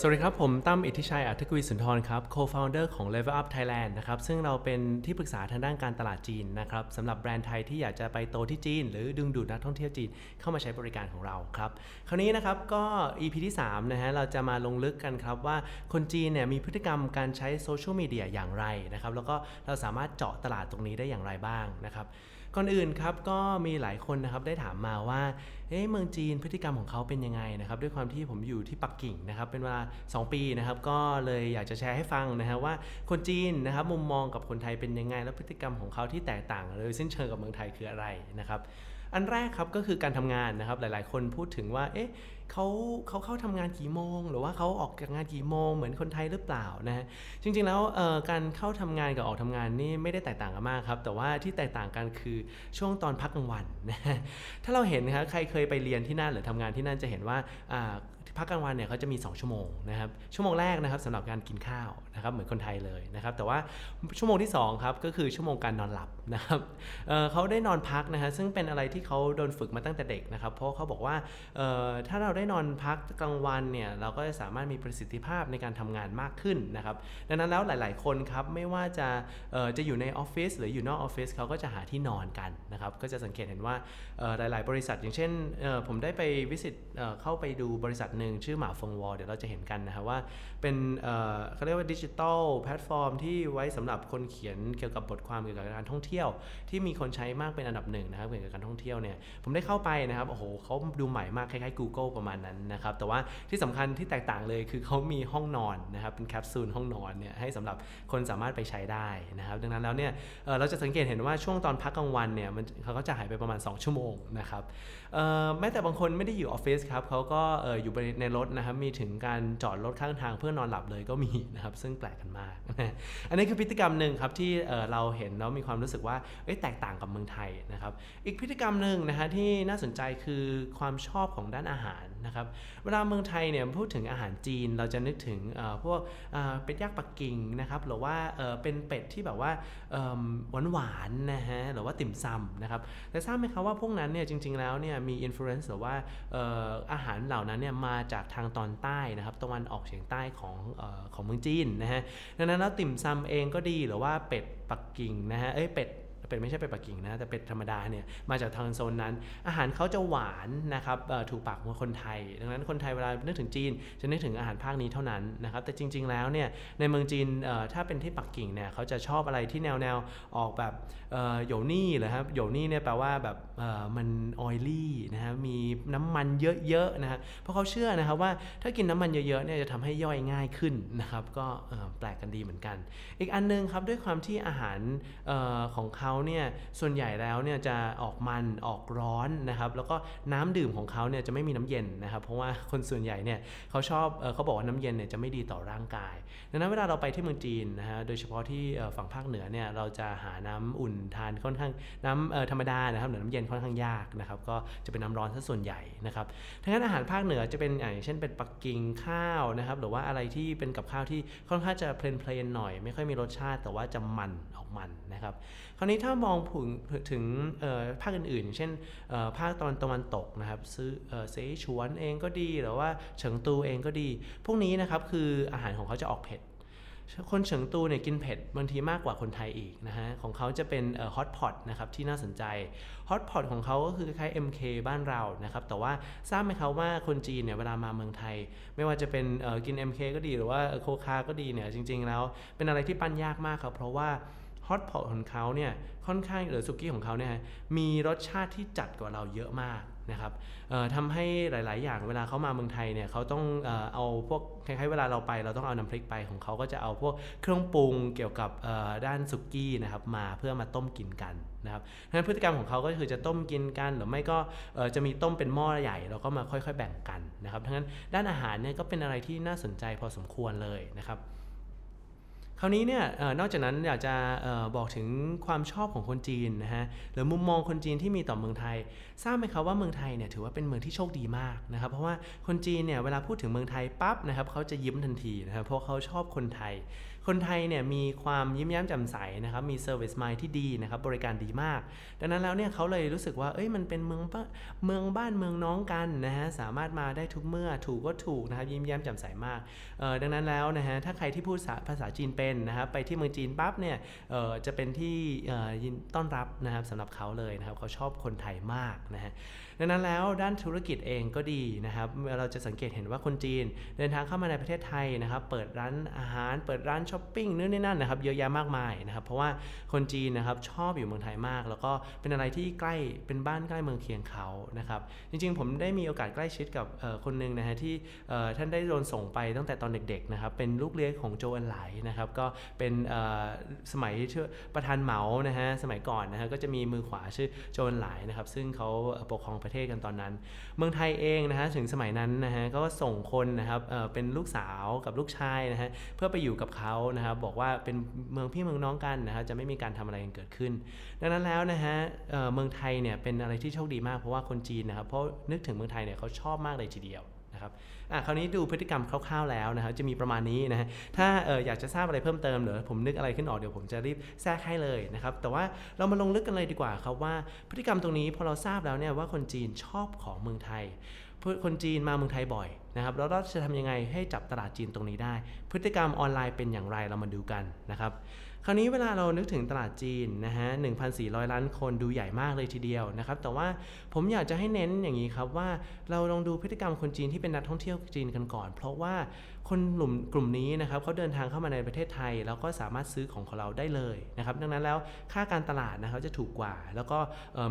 สวัสดีครับ ผมตั้มอิทธิชัยอัธกวีสุนทรครับ co-founder ของ Level Up Thailand นะครับ ซึ่งเราเป็นที่ปรึกษาทางด้านการตลาดจีนนะครับสำหรับแบรนด์ไทยที่อยากจะไปโตที่จีน หรือดึงดูดนักท่องเที่ยวจีนเข้ามาใช้บริการของเราครับ คราวนี้นะครับก็ EP ที่3นะฮะเราจะมาลงลึกกันครับว่าคนจีนเนี่ยมีพฤติกรรมการใช้โซเชียลมีเดียอย่างไรนะครับแล้วก็เราสามารถเจาะตลาดตรงนี้ได้อย่างไรบ้างนะครับ ก่อนอื่นครับก็มีหลายคนนะครับได้ถามมาว่าเอ๊ะเมืองจีนพฤติกรรมของเขาเป็นยังไงนะครับด้วยความที่ผมอยู่ที่ปักกิ่งนะครับเป็นเวลา 2 ปีนะครับก็เลยอยากจะแชร์ให้ฟังนะฮะว่าคนจีนนะครับมุมมองกับคนไทยเป็นยังไง แล้วพฤติกรรมของเขาที่แตกต่างเลยสิ้นเชิงกับเมืองไทยคืออะไรนะครับอันแรกครับก็คือการทำงานนะครับหลายๆ คนพูดถึงว่าเอ๊ะ เขาเขาเข้าทำงานกี่โมง หรือว่าเขาออกจากงานกี่โมง เหมือนคนไทยหรือเปล่านะฮะจริงๆแล้วการเข้าทำงานกับออกทำงานนี่ไม่ได้แตกต่างกันมากครับ แต่ว่าที่แตกต่างกันคือช่วงตอนพักกลางวันนะถ้าเราเห็นครับใครเคยไปเรียนที่นั่นหรือทำงานที่นั่นจะเห็นว่า พักกลางวันเนี่ยเขาจะมี 2 ชั่วโมงนะครับชั่วโมงแรกนะครับสำหรับการกินข้าวนะครับเหมือนคนไทยเลยนะครับแต่ว่าชั่วโมงที่2ครับก็คือชั่วโมงการนอนหลับนะครับเเขาได้นอนพักนะฮะซึ่งเป็นอะไรที่เขาโดนฝึกมาตั้งแต่เด็กนะครับเพราะเขาบอกว่าถ้าเราได้นอนพักกลางวันเนี่ยเราก็จะสามารถมีประสิทธิภาพในการทำงานมากขึ้นนะครับดังนั้นแล้วหลาย ๆ คนครับไม่ว่าจะจะอยู่ในออฟฟิศหรืออยู่นอกออฟฟิศเขาก็จะหาที่นอนกันนะครับก็จะสังเกตเห็นว่าหลาย ๆ บริษัท อย่างเช่นผมได้ไป visit เข้าไปดูบริษัทหนึ่งนึ่งชื่อหมาฟงวอเดี๋ยวเราจะเห็นกันนะครับว่าเป็นเขาเรียกว่าดิจิทัลแพลตฟอร์มที่ไว้สำหรับคนเขียนเกี่ยวกับบทความเกี่ยวกับการท่องเที่ยว ที่มีคนใช้มากเป็นอันดับหนึ่งนะครับเกี่ยวกับการท่องเที่ยวเนี่ยผมได้เข้าไปนะครับโอ้โหเขาดูใหม่มากคล้ายๆ Google ประมาณนั้นนะครับแต่ว่าที่สำคัญที่แตกต่างเลยคือเขามีห้องนอนนะครับเป็นแคปซูลห้องนอนเนี่ยให้สำหรับคนสามารถไปใช้ได้นะครับดังนั้นแล้วเนี่ยเราจะสังเกตเห็นว่าช่วงตอนพักกลางวันเนี่ยมันเขาก็จะหายไปประมาณ 2 ชั่วโมงนะครับแม้แต่บางคนไม่ได้อยู่ออฟฟิศครับเขาก็อยู่ในรถนะครับมีถึงการจอดรถข้างทางเพื่อนอนหลับเลยก็มีนะครับซึ่งแปลกกันมาก อันนี้คือพฤติกรรมหนึ่งครับที่เราเห็นแล้วมีความรู้สึกว่าแตกต่างกับเมืองไทยนะครับอีกพฤติกรรมหนึ่งนะฮะที่น่าสนใจคือความชอบของด้านอาหาร นะครับเวลาเมืองไทยเนี่ยพูดถึงอาหารจีนเราจะนึกถึงพวกเป็ดย่างปักกิ่งนะครับหรือว่าเป็นเป็ดที่แบบว่าหวานหวานนะฮะหรือว่าติ่มซำนะครับแต่ทราบไหมครับว่าพวกนั้นเนี่ยจริง ๆแล้วเนี่ยมีอิทธิพลหรือว่าอาหารเหล่านั้นเนี่ยมาจากทางตอนใต้นะครับตะวันออกเฉียงใต้ของของเมืองจีนนะฮะดังนั้นแล้วติ่มซำเองก็ดีหรือว่าเป็ดปักกิ่งนะฮะเอ้ยเป็ด เป็ดไม่ใช่เป็ดปักกิ่งนะแต่เป็ดธรรมดาเนี่ยมาจากทางโซนนั้น อาหารเขาจะหวานนะครับถูกปากของคนไทย ดังนั้นคนไทยเวลานึกถึงจีน จะนึกถึงอาหารภาคนี้เท่านั้นนะครับแต่จริง ๆแล้วเนี่ยในเมืองจีนถ้าเป็นที่ปักกิ่งเนี่ยเขาจะชอบอะไรที่แนวแนวออกแบบโยนี่เหรอครับโยนี่เนี่ยแปลว่าแบบมันออยลี่นะฮะมีน้ำมันเยอะๆนะฮะเพราะเขาเชื่อนะครับว่าถ้ากินน้ำมันเยอะๆเนี่ยจะทำให้ย่อยง่ายขึ้นนะครับก็แปลกกันดีเหมือนกัน อีกอันนึงครับด้วยความที่อาหารของเขาเนี่ยส่วนใหญ่แล้วเนี่ยจะออกมันออกร้อนนะครับแล้วก็น้ำดื่มของเขาเนี่ยจะไม่มีน้ำเย็นนะครับเพราะว่าคนส่วนใหญ่เนี่ยเขาชอบเขาบอกว่าน้ำเย็นเนี่ยจะไม่ดีต่อร่างกาย ดังนั้นเวลาเราไปที่เมืองจีนนะฮะโดยเฉพาะที่ฝั่งภาคเหนือเนี่ยเราจะหาน้ำอุ่นทานค่อนข้างน้ำธรรมดานะครับหรือน้ำเย็นค่อนข้างยากนะครับก็จะเป็นน้ำร้อนซะส่วนใหญ่นะครับทั้งนั้นอาหารภาคเหนือจะเป็นอย่างเช่นเป็นปักกิ่งข้าวนะครับหรือว่าอะไรที่เป็นกับข้าวที่ค่อนข้างจะเพลนๆหน่อย ไม่ค่อยมีรสชาติแต่ว่าจะมันออกมันนะครับคราวนี้ถ้ามองถึงภาคอื่นๆ เช่นภาคตอนตะวันตกนะครับซื้อเซชวนเองก็ดีหรือว่าเฉิงตูเองก็ดี พวกนี้นะครับคืออาหารของเขาจะออกเผ็ดคนเฉิงตูเนี่ยกินเผ็ดบางทีมากกว่าคนไทยอีกนะฮะของเขาจะเป็นฮอตพอตนะครับที่น่าสนใจฮอตพอตของเขาก็คือคล้าย MK บ้านเรานะครับแต่ว่าทราบไหมครับว่าคนจีนเนี่ยเวลามาเมืองไทย ไม่ว่าจะเป็นกิน MK ก็ดีหรือว่าโคคาก็ดีเนี่ยจริงๆแล้ว เป็นอะไรที่ปั้นยากมากครับเพราะว่า ฮอตพอตของเขาเนี่ยค่อนข้างหรือสุกี้ของเขาเนี่ยมีรสชาติที่จัดกว่าเราเยอะมากนะครับทำให้หลาย ๆ อย่างเวลาเขามาเมืองไทยเนี่ยเขาต้องเอาพวกคล้ายๆเวลาเราไปเราต้องเอาน้ำพริกไปของเขาก็จะเอาพวกเครื่องปรุงเกี่ยวกับด้านสุกี้นะครับมาเพื่อมาต้มกินกันนะครับดังนั้นพฤติกรรมของเขาก็คือจะต้มกินกัน หรือไม่ก็จะมีต้มเป็นหม้อใหญ่แล้วก็มาค่อย ๆ แบ่งกันนะครับดังนั้นด้านอาหารเนี่ยก็เป็นอะไรที่น่าสนใจพอสมควรเลยนะครับ ราวนี้เนี่ยนอกจากนั้นอยากจะบอกถึงความชอบของคนจีนนะฮะหรือมุมมองคนจีนที่มีต่อเมืองไทย ทราบไหมครับว่าเมืองไทยเนี่ยถือว่าเป็นเมืองที่โชคดีมากนะครับเพราะว่าคนจีนเนี่ยเวลาพูดถึงเมืองไทยปั๊บนะครับเขาจะยิ้มทันทีนะครับเพราะเขาชอบคนไทย คนไทยเนี่ยมีความยิ้มแย้มแจ่มใสนะครับ มีเซอร์วิสมายที่ดีนะครับ บริการดีมาก ดังนั้นแล้วเนี่ยเขาเลยรู้สึกว่า เอ้ย มันเป็นเมืองเมืองบ้านเมืองน้องกันนะฮะ สามารถมาได้ทุกเมื่อ ถูกก็ถูกนะครับ ยิ้มแย้มแจ่มใสมาก เออดังนั้นแล้วนะฮะ ถ้าใครที่พูดภาษาจีนเป็นนะครับ ไปที่เมืองจีนปั๊บเนี่ย เออจะเป็นที่ยินต้อนรับนะครับสำหรับเขาเลยนะครับ เขาชอบคนไทยมากนะฮะดังนั้นแล้วด้านธุรกิจเองก็ดีนะครับเราจะสังเกตเห็นว่าคนจีน เดินทางเข้ามาในประเทศไทยนะครับเปิดร้านอาหารเปิดร้านช้อปปิ้งนู่นนี่นั่นนะครับเยอะแยะมากมายนะครับเพราะว่าคนจีนนะครับชอบอยู่เมืองไทยมาก แล้วก็เป็นอะไรที่ใกล้เป็นบ้านใกล้เมืองเคียงเขานะครับจริงๆ ผมได้มีโอกาสใกล้ชิดกับคนหนึ่งนะฮะที่ท่านได้โดนส่งไปตั้งแต่ตอนเด็กๆนะครับเป็นลูกเลี้ยงของโจอันไหลนะครับก็เป็นสมัยชื่อประธานเหมานะฮะสมัยก่อนนะฮะก็จะมีมือขวาชื่อโจอันไหลนะครับซึ่งเขาปกครองประเทศกันตอนนั้น เมืองไทยเองนะฮะถึงสมัยนั้นนะฮะก็ส่งคนนะครับเเป็นลูกสาวกับลูกชายนะฮะเพื่อไปอยู่กับเขานะครับบอกว่าเป็นเมืองพี่เมืองน้องกันนะฮะจะไม่มีการทำอะไรกันเกิดขึ้น ดังนั้นแล้วนะฮะเมืองไทยเนี่ยเป็นอะไรที่โชคดีมากเพราะว่าคนจีนนะครับเพราะนึกถึงเมืองไทยเนี่ยเขาชอบมากเลยทีเดียว นะครับอะคราวนี้ดูพฤติกรรมคร่าวๆแล้วนะครับจะมีประมาณนี้นะฮะถ้าอออยากจะทราบอะไรเพิ่มเติมเดี๋ยวผมนึกอะไรขึ้นออกเดี๋ยวผมจะรีบแทรกให้เลยนะครับแต่ว่าเรามาลงลึกกันเลยดีกว่าครับว่าพฤติกรรมตรงนี้พอเราทราบแล้วเนี่ยว่าคนจีนชอบของเมืองไทยคนจีนมาเมืองไทยบ่อยนะครับแล้วเราจะทำยังไงให้จับตลาดจีนตรงนี้ได้ พฤติกรรมออนไลน์เป็นอย่างไรเรามาดูกันนะครับ คราวนี้เวลาเรานึกถึงตลาดจีนนะฮะ 1,400 ล้านคนดูใหญ่มากเลยทีเดียวนะครับ แต่ว่าผมอยากจะให้เน้นอย่างนี้ครับว่าเราลองดูพฤติกรรมคนจีนที่เป็นนักท่องเที่ยวจีนกันก่อน เพราะว่า คนกลุ่มกลุ่มนี้นะครับเขาเดินทางเข้ามาในประเทศไทย แล้วก็สามารถซื้อของของเราได้เลยนะครับดังนั้นแล้วค่าการตลาดนะครับจะถูกกว่า แล้วก็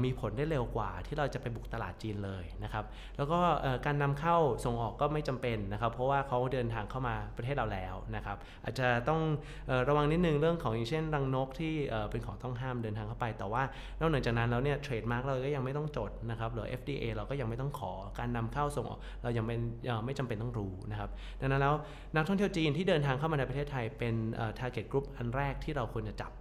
มีผลได้เร็วกว่า ที่เราจะไปบุกตลาดจีนเลยนะครับแล้วก็การนำเข้าส่งออกก็ไม่จำเป็นนะครับ เพราะว่าเขาเดินทางเข้ามาประเทศเราแล้วนะครับอาจจะต้องระวังนิดนึงเรื่องของอย่างเช่นรังนกที่เป็นของต้องห้ามเดินทางเข้าไป แต่ว่านอกเหนือจากนั้นแล้วเนี่ยเทรดมาร์กเราก็ยังไม่ต้องจดนะครับหรือ FDA เราก็ยังไม่ต้องขอการนำเข้าส่งออกเรายังไม่ไม่จำเป็นต้องรู้นะครับดังนั้นแล้วนักท่องเที่ยวจีนที่เดินทางเข้ามาในประเทศไทยเป็น target group อันแรกที่เราควรจะจับ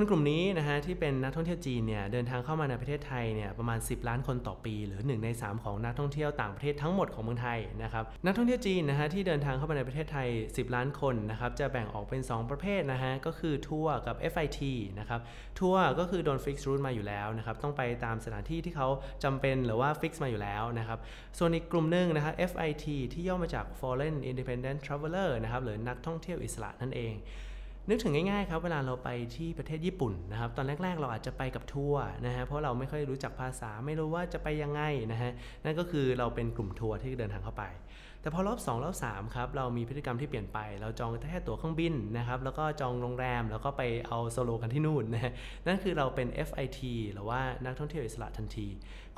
คนกลุ่มนี้นะฮะที่เป็นนักท่องเที่ยวจีนเนี่ยเดินทางเข้ามาในประเทศไทยเนี่ยประมาณ 10 ล้านคนต่อปี หรือ 1 ใน 3 ของนักท่องเที่ยวต่างประเทศทั้งหมดของเมืองไทยนะครับนักท่องเที่ยวจีนนะฮะที่เดินทางเข้ามาในประเทศไทย 10 ล้านคนนะครับจะแบ่งออกเป็น 2 ประเภทนะฮะก็คือทัวร์กับ FIT นะครับทัวร์ก็คือโดน fix route มาอยู่แล้วนะครับต้องไปตามสถานที่ที่เขาจำเป็นหรือว่า fix มาอยู่แล้วนะครับส่วนอีกกลุ่มหนึ่งนะครับ FIT ที่ย่อมาจาก Foreign Independent Traveler นะครับหรือนักท่องเที่ยวอิสระนั่นเอง นึกถึงง่ายๆครับเวลาเราไปที่ประเทศญี่ปุ่นนะครับตอนแรกๆเราอาจจะไปกับทัวร์นะฮะเพราะเราไม่ค่อยรู้จักภาษาไม่รู้ว่าจะไปยังไงนะฮะนั่นก็คือเราเป็นกลุ่มทัวร์ที่เดินทางเข้าไป แต่พอรอบ2รอบ3ครับเรามีพฤติกรรมที่เปลี่ยนไป เราจองแค่ตั๋วเครื่องบินนะครับแล้วก็จองโรงแรมแล้วก็ไปเอาโซโลกันที่นู่นนะนั่นคือเราเป็น FIT หรือว่านักท่องเที่ยวอิสระทันที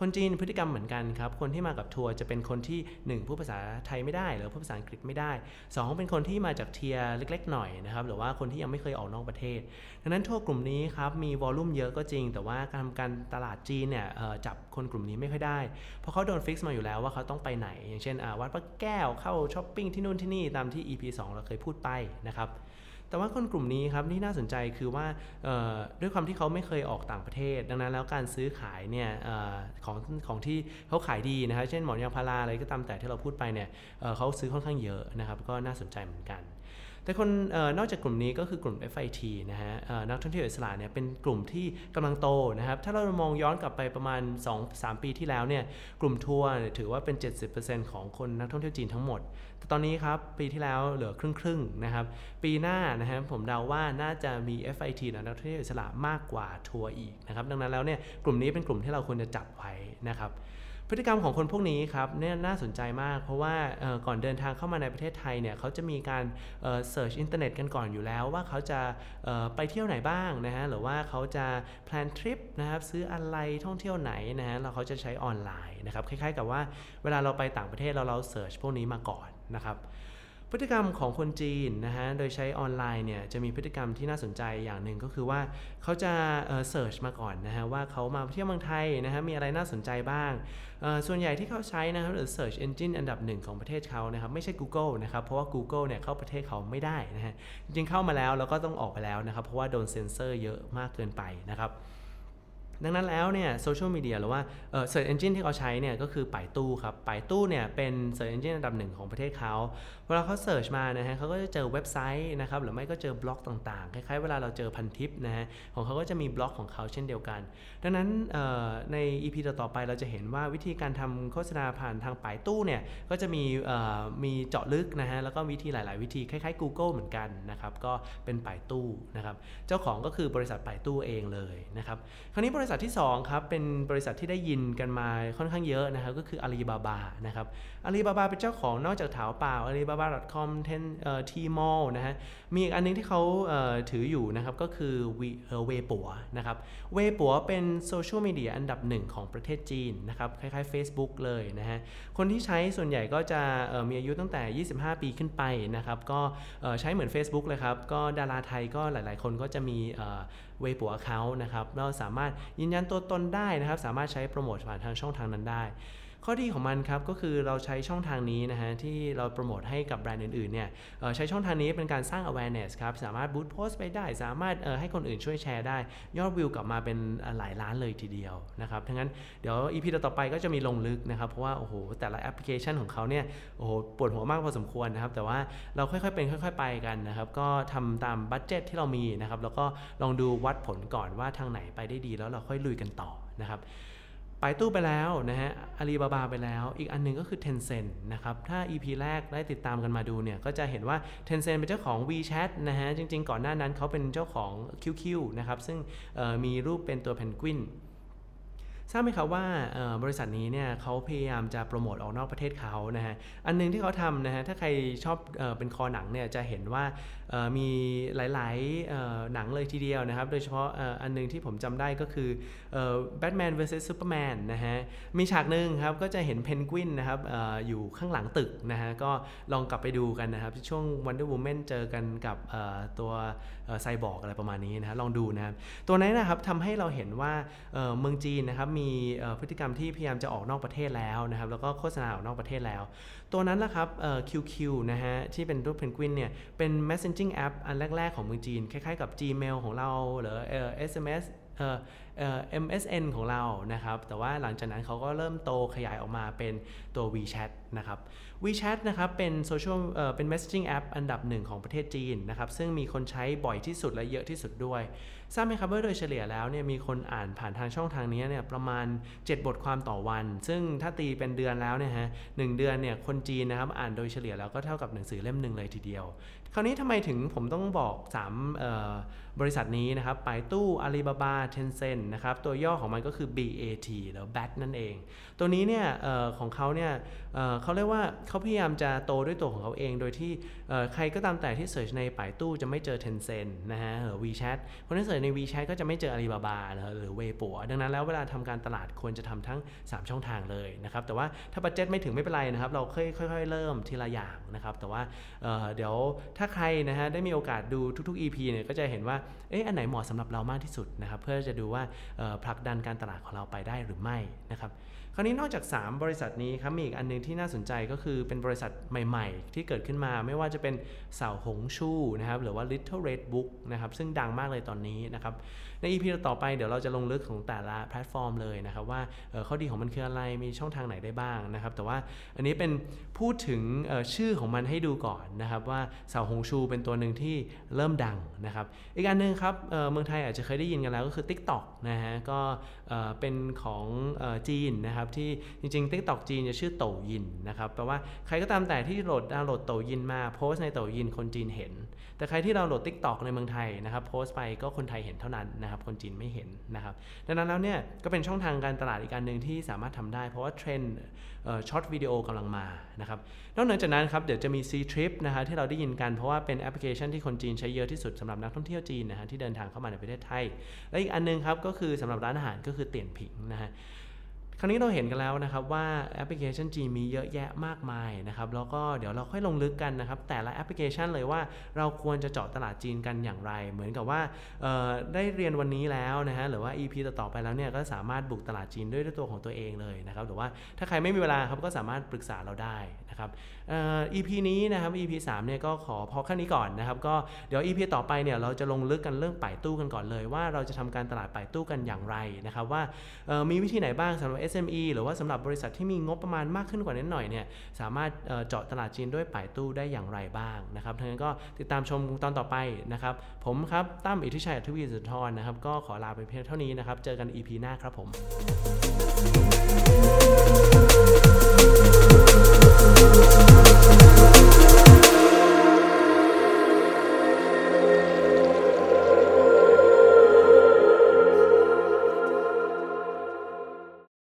คนจีนพฤติกรรมเหมือนกันครับ คนที่มากับทัวร์จะเป็นคนที่1ผู้ภาษาไทยไม่ได้ หรือพูดภาษาอังกฤษไม่ได้ 2 เป็นคนที่มาจาก tier เล็กๆหน่อยนะครับหรือว่าคนที่ยังไม่เคยออกนอกประเทศ ดังนั้นทัวร์กลุ่มนี้ครับมี volume เยอะก็จริง แต่ว่าการทำการตลาดจีนเนี่ยจับคนกลุ่มนี้ไม่ค่อยได้ เพราะเขาโดน fix มาอยู่แล้วว่าเขาต้องไปไหน อย่างเช่นวัดพระแก้วเข้าช้อปปิ้งที่นู่นที่นี่ตามที่ EP 2 เราเคยพูดไปนะครับ แต่ว่าคนกลุ่มนี้ครับที่น่าสนใจคือว่าด้วยความที่เขาไม่เคยออกต่างประเทศ ดังนั้นแล้วการซื้อขายเนี่ยอของของที่เขาขายดีนะครับเช่นหมอนยางพาราอะไรก็ตามแต่ที่เราพูดไปเนี่ยเเขาซื้อค่อนข้างเยอะนะครับก็น่าสนใจเหมือนกัน แต่คนอนอกจากกลุ่มนี้ก็คือกลุ่ม FIT นะฮะนักท่องเที่ยวอิสระเนี่ยเป็นกลุ่มที่กำลังโตนะครับ ถ้าเรามองย้อนกลับไปประมาณ 2-3 ปีที่แล้วเนี่ยกลุ่มทัวร์ถือว่าเป็น 70%ของคนนักท่องเที่ยวจีนทั้งหมด แต่ตอนนี้ครับปีที่แล้วเหลือครึ่งครึ่งนะครับ ปีหน้านะฮะผมเดาว่าน่าจะมี FIT นักท่องเที่ยวอิสระมากกว่าทัวร์อีกนะครับดังนั้นแล้วเนี่ยกลุ่มนี้เป็นกลุ่มที่เราควรจะจับไว้นะครับ พฤติกรรมของคนพวกนี้ครับเนี่ยน่าสนใจมาก เพราะว่าก่อนเดินทางเข้ามาในประเทศไทยเนี่ยเขาจะมีการ search อินเทอร์เน็ตกันก่อนอยู่แล้วว่าเขาจะไปเที่ยวไหนบ้างนะฮะหรือว่าเขาจะ plan trip นะครับซื้ออะไรท่องเที่ยวไหนนะฮะเราเขาจะใช้ออนไลน์นะครับคล้ายๆ กับว่าเวลาเราไปต่างประเทศเราเรา search พวกนี้มาก่อนนะครับ พฤติกรรมของคนจีนนะฮะ โดยใช้ออนไลน์เนี่ยจะมีพฤติกรรมที่น่าสนใจอย่างหนึ่งก็คือว่าเขาจะ search มาก่อนนะฮะว่าเขามาเที่ยวเมืองไทยนะฮะมีอะไรน่าสนใจบ้าง ส่วนใหญ่ที่เขาใช้นะครับหรือ Search Engine อันดับหนึ่งของประเทศเขานะครับไม่ใช่ Google นะครับเพราะว่า Google เนี่ยเข้าประเทศเขาไม่ได้นะฮะจริงเข้ามาแล้วแล้วก็ต้องออกไปแล้วนะครับเพราะว่าโดนเซ็นเซอร์เยอะมากเกินไปนะครับ ดังนั้นแล้วเนี่ยโซเชียลมีเดียหรือว่าเอ่อ search engine ที่เขาใช้เนี่ยก็คือ Baidu ครับ Baidu เนี่ยเป็น search engine อันดับหนึ่งของประเทศเขาเวลาเขา search มานะฮะเขาก็จะเจอเว็บไซต์นะครับหรือไม่ก็เจอบล็อกต่างๆ คล้ายๆ เวลาเราเจอพันทิปนะฮะของเขาก็จะมีบล็อกของเขาเช่นเดียวกัน ดังนั้นใน EP ต่อๆไปเราจะเห็นว่าวิธีการทำโฆษณาผ่านทางป่ายตู้เนี่ยก็จะมีมีเจาะลึกนะฮะแล้วก็วิธีหลาย ๆ วิธีคล้ายๆ Google เหมือนกันนะครับก็เป็นป่ายตู้นะครับเจ้าของก็คือบริษัทป่ายตู้เองเลยนะครับคราวนี้บริษัทษัทที่2ครับเป็นบริษัทที่ได้ยินกันมาค่อนข้างเยอะนะครับก็คืออาลีบาบานะครับอาลีบาบาเป็นเจ้าของนอกจากถาวเปล่าอาลีบาบา .com เทนทีมอลนะฮะมีอีกอันนึงที่เขาเถืออยู่นะครับก็คือวีเออเวปัวนะครับเวปัวเป็นโซเชียลมีเดียอันดับหนึ่งของประเทศจีนนะครับคล้ายๆ Facebook เลยนะฮะคนที่ใช้ส่วนใหญ่ก็จะมีอายุตั้งแต่ 25 ปีขึ้นไปนะครับก็ใช้เหมือน Facebook เลยครับก็ดาราไทยก็หลายๆ คนก็จะมี เวปัวเขานะครับเราสามารถยืนยันตัวตนได้นะครับ สามารถใช้โปรโมทผ่านทางช่องทางนั้นได้ ข้อดีของมันครับก็คือเราใช้ช่องทางนี้นะฮะที่เราโปรโมทให้กับแบรนด์อื่นๆเนี่ยใช้ช่องทางนี้เป็นการสร้าง awareness ครับสามารถ boost post ไปได้ สามารถให้คนอื่นช่วยแชร์ได้ ยอดวิวกลับมาเป็นหลายล้านเลยทีเดียวนะครับทั้งนั้นเดี๋ยว EP ต่อไปก็จะมีลงลึกนะครับ เพราะว่าโอ้โหแต่ละแอปพลิเคชันของเขาเนี่ยโอ้โหปวดหัวมากพอสมควรนะครับ แต่ว่าเราค่อยๆเป็นค่อย ๆ ไปกันนะครับ ก็ทำตาม budget ที่เรามีนะครับแล้วก็ลองดูวัดผลก่อนว่าทางไหนไปได้ดีแล้วเราค่อยลุยกันต่อนะครับ Baidu ไปแล้วนะฮะอาลีบาบาไปแล้ว อีกอันนึงก็คือ Tencent นะครับ ถ้า EP แรกได้ติดตามกันมาดูเนี่ย ก็จะเห็นว่า Tencent เป็นเจ้าของ WeChat นะฮะ จริงๆ ก่อนหน้านั้นเขาเป็นเจ้าของ QQ นะครับ ซึ่งมีรูปเป็นตัวเพนกวินทราบไหมครับว่าบริษัทนี้เนี่ยเขาพยายามจะโปรโมทออกนอกประเทศเขานะฮะ อันนึงที่เขาทำนะฮะ ถ้าใครชอบเป็นคอหนังเนี่ยจะเห็นว่า มีหลายๆหนังเลยทีเดียวนะครับ โดยเฉพาะอันนึงที่ผมจำได้ก็คือ Batman vs Superman นนะฮะ มีฉากหนึ่งครับก็จะเห็นเพนกวินนะครับออยู่ข้างหลังตึกนะฮะ ก็ลองกลับไปดูกันนะครับ ช่วง Wonder Woman เจอกันกับตัวไซบอร์กอะไรประมาณนี้นะฮะ ลองดูนะครับ ตัวนั้นนะครับทำให้เราเห็นว่าเมืองจีนนะครับมีพฤติกรรมที่พยายามจะออกนอกประเทศแล้วนะครับ แล้วก็โฆษณาออกนอกประเทศแล้ว ตัวนั้นแหละครับ QQ นะฮะที่เป็นรูปเพนกวินเนี่ยเป็น messaging app อันแรก ๆ ของเมืองจีน คล้าย ๆ กับ Gmail ของเราหรือ SMS เอ่อ MSN ของเรานะครับ แต่ว่าหลังจากนั้นเขาก็เริ่มโตขยายออกมาเป็นตัว WeChat นะครับ WeChat นะครับ เป็นโซเชียลเอ่อเป็น messaging app อันดับหนึ่งของประเทศจีนนะครับ ซึ่งมีคนใช้บ่อยที่สุดและเยอะที่สุดด้วย ทราบไหมครับว่าโดยเฉลี่ยแล้วเนี่ยมีคนอ่านผ่านทางช่องทางนี้เนี่ยประมาณ 7 บทความต่อวัน ซึ่งถ้าตีเป็นเดือนแล้วเนี่ยฮะหเดือนเนี่ยคนจีนนะครับอ่านโดยเฉลี่ยแล้วก็เท่ากับหนังสือเล่มหนึ่งเลยทีเดียว คราวนี้ทำไมถึงผมต้องบอก3บริษัทนี้นะครับไปตู้อาลีบาบาเทนเซนนะครับตัวย่อของมันก็คือ BAT หรือ BAT นั่นเอง ตัวนี้เนี่ยออของเขาเนี่ยเเขาเรียกว่าเขาพยายามจะโตด้วยตัวของเขาเอง โดยที่ใครก็ตามแต่ที่ search ใน Baidu จะไม่เจอ Tencent นะฮะหรือ WeChat คนที่ search ใน WeChat ก็จะไม่เจออาลีบาบาหรือเวปัวดังนั้นแล้วเวลาทำการตลาดควรจะทำทั้ง 3 ช่องทางเลยนะครับแต่ว่าถ้า budget ไม่ถึงไม่เป็นไรนะครับเราค่อยๆเริ่มทีละอย่างนะครับแต่ว่าเเดี๋ยวถ้าใครนะฮะได้มีโอกาสดูทุกๆ EP เนี่ยก็จะเห็นว่าเอ๊ะอันไหนเหมาะสำหรับเรามากที่สุดนะครับ เพื่อจะดูว่าผลักดันการตลาดของเราไปได้หรือไม่นะครับ คราวนี้นอกจาก 3 บริษัทนี้ครับมีอีกอันนึงที่น่าสนใจก็คือเป็นบริษัทใหม่ๆ ที่เกิดขึ้นมาไม่ว่าจะเป็นเสาหงชูนะครับหรือว่า Little Red Book นะครับซึ่งดังมากเลยตอนนี้นะครับใน EP ต่อไปเดี๋ยวเราจะลงลึกของแต่ละแพลตฟอร์มเลยนะครับว่าข้อดีของมันคืออะไรมีช่องทางไหนได้บ้างนะครับแต่ว่าอันนี้เป็นพูดถึงชื่อของมันให้ดูก่อนนะครับว่าเสาหงชูเป็นตัวหนึ่งที่เริ่มดังนะครับอีกอันนึงครับเมืองไทยอาจจะเคยได้ยินกันแล้วก็คือ TikTok นะฮะก็ เป็นของจีนนะครับที่จริงๆ TikTok จีนจะชื่อ Douyin นะครับแปลว่าใครก็ตามแต่ที่โหลดดาวน์โหลด Douyin มาโพสต์ใน Douyin คนจีนเห็น แต่ใครที่ดาวน์โหลด TikTok ในเมืองไทยนะครับโพสต์ไปก็คนไทยเห็นเท่านั้นนะครับคนจีนไม่เห็นนะครับดังนั้นแล้วเนี่ยก็เป็นช่องทางการตลาดอีกการหนึ่งที่สามารถทำได้ เพราะว่าเทรนด์ short video กำลังมานะครับนอกจากนั้นครับเดี๋ยวจะมี C Trip นะฮะที่เราได้ยินกันเพราะว่าเป็นแอปพลิเคชันที่คนจีนใช้เยอะที่สุดสำหรับนักท่องเที่ยวจีนนะฮะที่เดินทางเข้ามาในประเทศไทย และอีกอันนึงครับก็คือสำหรับร้านอาหารก็คือเตี่ยนผิงนะฮะ คราวนี้เราเห็นกันแล้วนะครับว่าแอปพลิเคชันจีมีเยอะแยะมากมายนะครับแล้วก็เดี๋ยวเราค่อยลงลึกกันนะครับแต่ละแอปพลิเคชันเลยว่าเราควรจะเจาะตลาดจีนกันอย่างไร เหมือนกับว่าได้เรียนวันนี้แล้วนะฮะหรือว่า EP ต่อๆไปแล้วเนี่ยก็สามารถบุกตลาดจีนด้วยด้วยตัวของตัวเองเลยนะครับหรือว่าถ้าใครไม่มีเวลาครับก็สามารถปรึกษาเราได้นะครับ อ่อ EP นี้นะครับ EP 3เนี่ยก็ขอพอแค่นี้ก่อนนะครับก็เดี๋ยว EP ต่อไปเนี่ยเราจะลงลึกกันเรื่องป่ายตู้กันก่อนเลย ว่าเราจะทำการตลาดป่ายตู้กันอย่างไรนะครับว่ามีวิธีไหนบ้างสำหรับ SME หรือว่าสำหรับบริษัทที่มีงบประมาณมากขึ้นกว่านั้หน่อยเนี่ยสามารถเจาะตลาดจีนด้วยป่ายตู้ได้อย่างไรบ้างนะครับทั้งนั้นก็ติดตามชมตอนต่อไปนะครับผมครับตั้มอิทธิชัยอัธวีสุนทรนะครับก็ขอลาไปเพียงเท่านี้นะครับเจอกัน EP หน้าครับผม